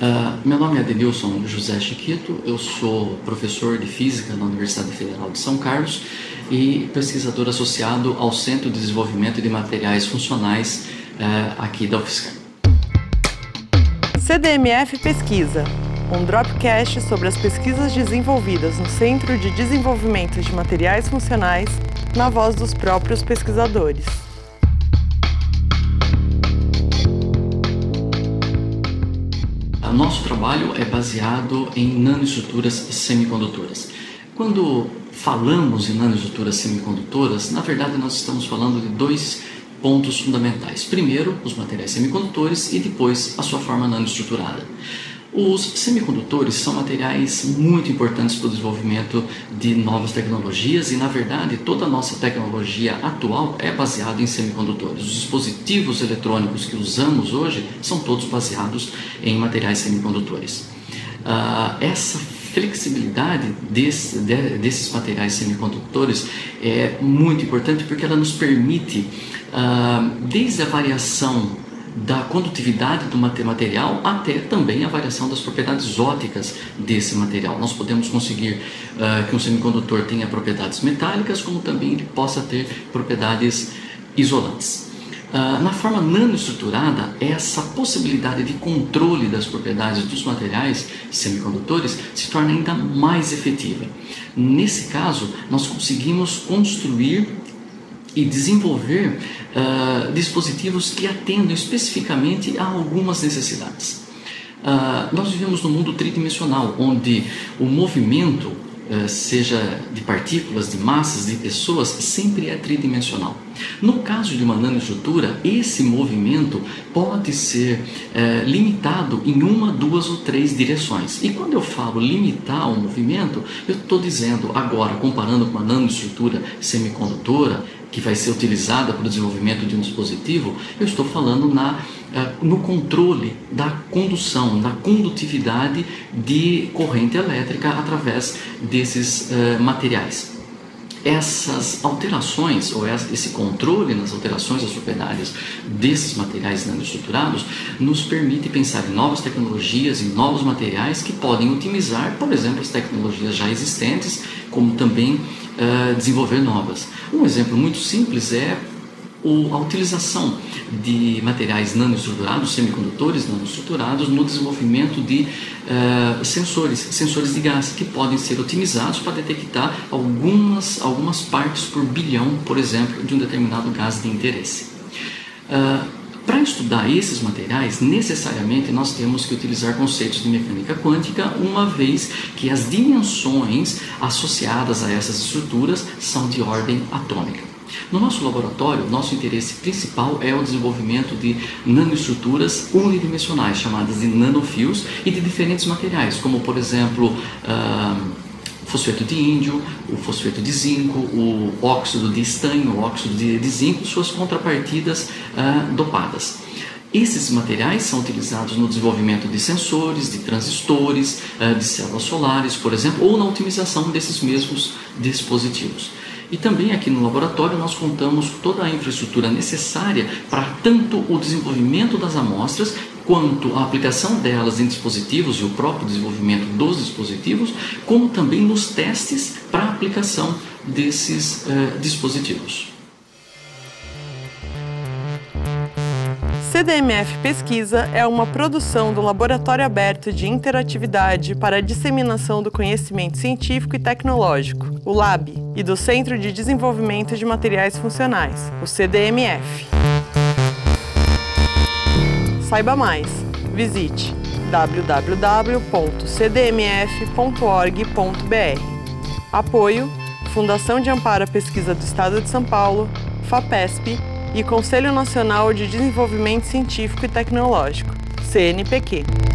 Uh, meu nome é Adenilson José Chiquito, eu sou professor de Física na Universidade Federal de São Carlos e pesquisador associado ao Centro de Desenvolvimento de Materiais Funcionais uh, aqui da UFSCar. CDMF Pesquisa, um dropcast sobre as pesquisas desenvolvidas no Centro de Desenvolvimento de Materiais Funcionais, na voz dos próprios pesquisadores. O nosso trabalho é baseado em nanoestruturas semicondutoras. Quando falamos em nanoestruturas semicondutoras, na verdade nós estamos falando de dois pontos fundamentais. Primeiro, os materiais semicondutores e depois a sua forma nanoestruturada. Os semicondutores são materiais muito importantes para o desenvolvimento de novas tecnologias e, na verdade, toda a nossa tecnologia atual é baseada em semicondutores. Os dispositivos eletrônicos que usamos hoje são todos baseados em materiais semicondutores. Uh, essa flexibilidade desse, de, desses materiais semicondutores é muito importante porque ela nos permite, uh, desde a variação da condutividade do material até também a variação das propriedades ópticas desse material. Nós podemos conseguir uh, que um semicondutor tenha propriedades metálicas, como também ele possa ter propriedades isolantes. Uh, na forma nanoestruturada, essa possibilidade de controle das propriedades dos materiais semicondutores se torna ainda mais efetiva. Nesse caso, nós conseguimos construir e desenvolver uh, dispositivos que atendam especificamente a algumas necessidades. Uh, nós vivemos num mundo tridimensional, onde o movimento, uh, seja de partículas, de massas, de pessoas, sempre é tridimensional. No caso de uma nanoestrutura, esse movimento pode ser limitado em uma, duas ou três direções. E quando eu falo limitar o movimento, eu estou dizendo agora, comparando com uma nanoestrutura semicondutora, que vai ser utilizada para o desenvolvimento de um dispositivo, eu estou falando na, eh, no controle da condução, da condutividade de corrente elétrica através desses uh, materiais. Essas alterações, ou esse controle nas alterações das propriedades desses materiais nanoestruturados, nos permite pensar em novas tecnologias, em novos materiais que podem otimizar, por exemplo, as tecnologias já existentes, como também uh, desenvolver novas. Um exemplo muito simples é a utilização de materiais nanoestruturados, semicondutores nanoestruturados, no desenvolvimento de uh, sensores, sensores de gás, que podem ser otimizados para detectar algumas, algumas partes por bilhão, por exemplo, de um determinado gás de interesse. Uh, para estudar esses materiais, necessariamente nós temos que utilizar conceitos de mecânica quântica, uma vez que as dimensões associadas a essas estruturas são de ordem atômica. No nosso laboratório, nosso interesse principal é o desenvolvimento de nanoestruturas unidimensionais, chamadas de nanofios, e de diferentes materiais, como por exemplo. Uh, fosfeto de índio, o fosfeto de zinco, o óxido de estanho, o óxido de, de zinco, suas contrapartidas ah, dopadas. Esses materiais são utilizados no desenvolvimento de sensores, de transistores, ah, de células solares, por exemplo, ou na otimização desses mesmos dispositivos. E também aqui no laboratório nós contamos toda a infraestrutura necessária para tanto o desenvolvimento das amostras quanto a aplicação delas em dispositivos e o próprio desenvolvimento dos dispositivos, como também nos testes para a aplicação desses uh, dispositivos. CDMF Pesquisa é uma produção do Laboratório Aberto de Interatividade para a Disseminação do Conhecimento Científico e Tecnológico, o LAB, e do Centro de Desenvolvimento de Materiais Funcionais, o CDMF. Saiba mais. Visite www.cdmf.org.br. Apoio Fundação de Amparo à Pesquisa do Estado de São Paulo, FAPESP e Conselho Nacional de Desenvolvimento Científico e Tecnológico, CNPq.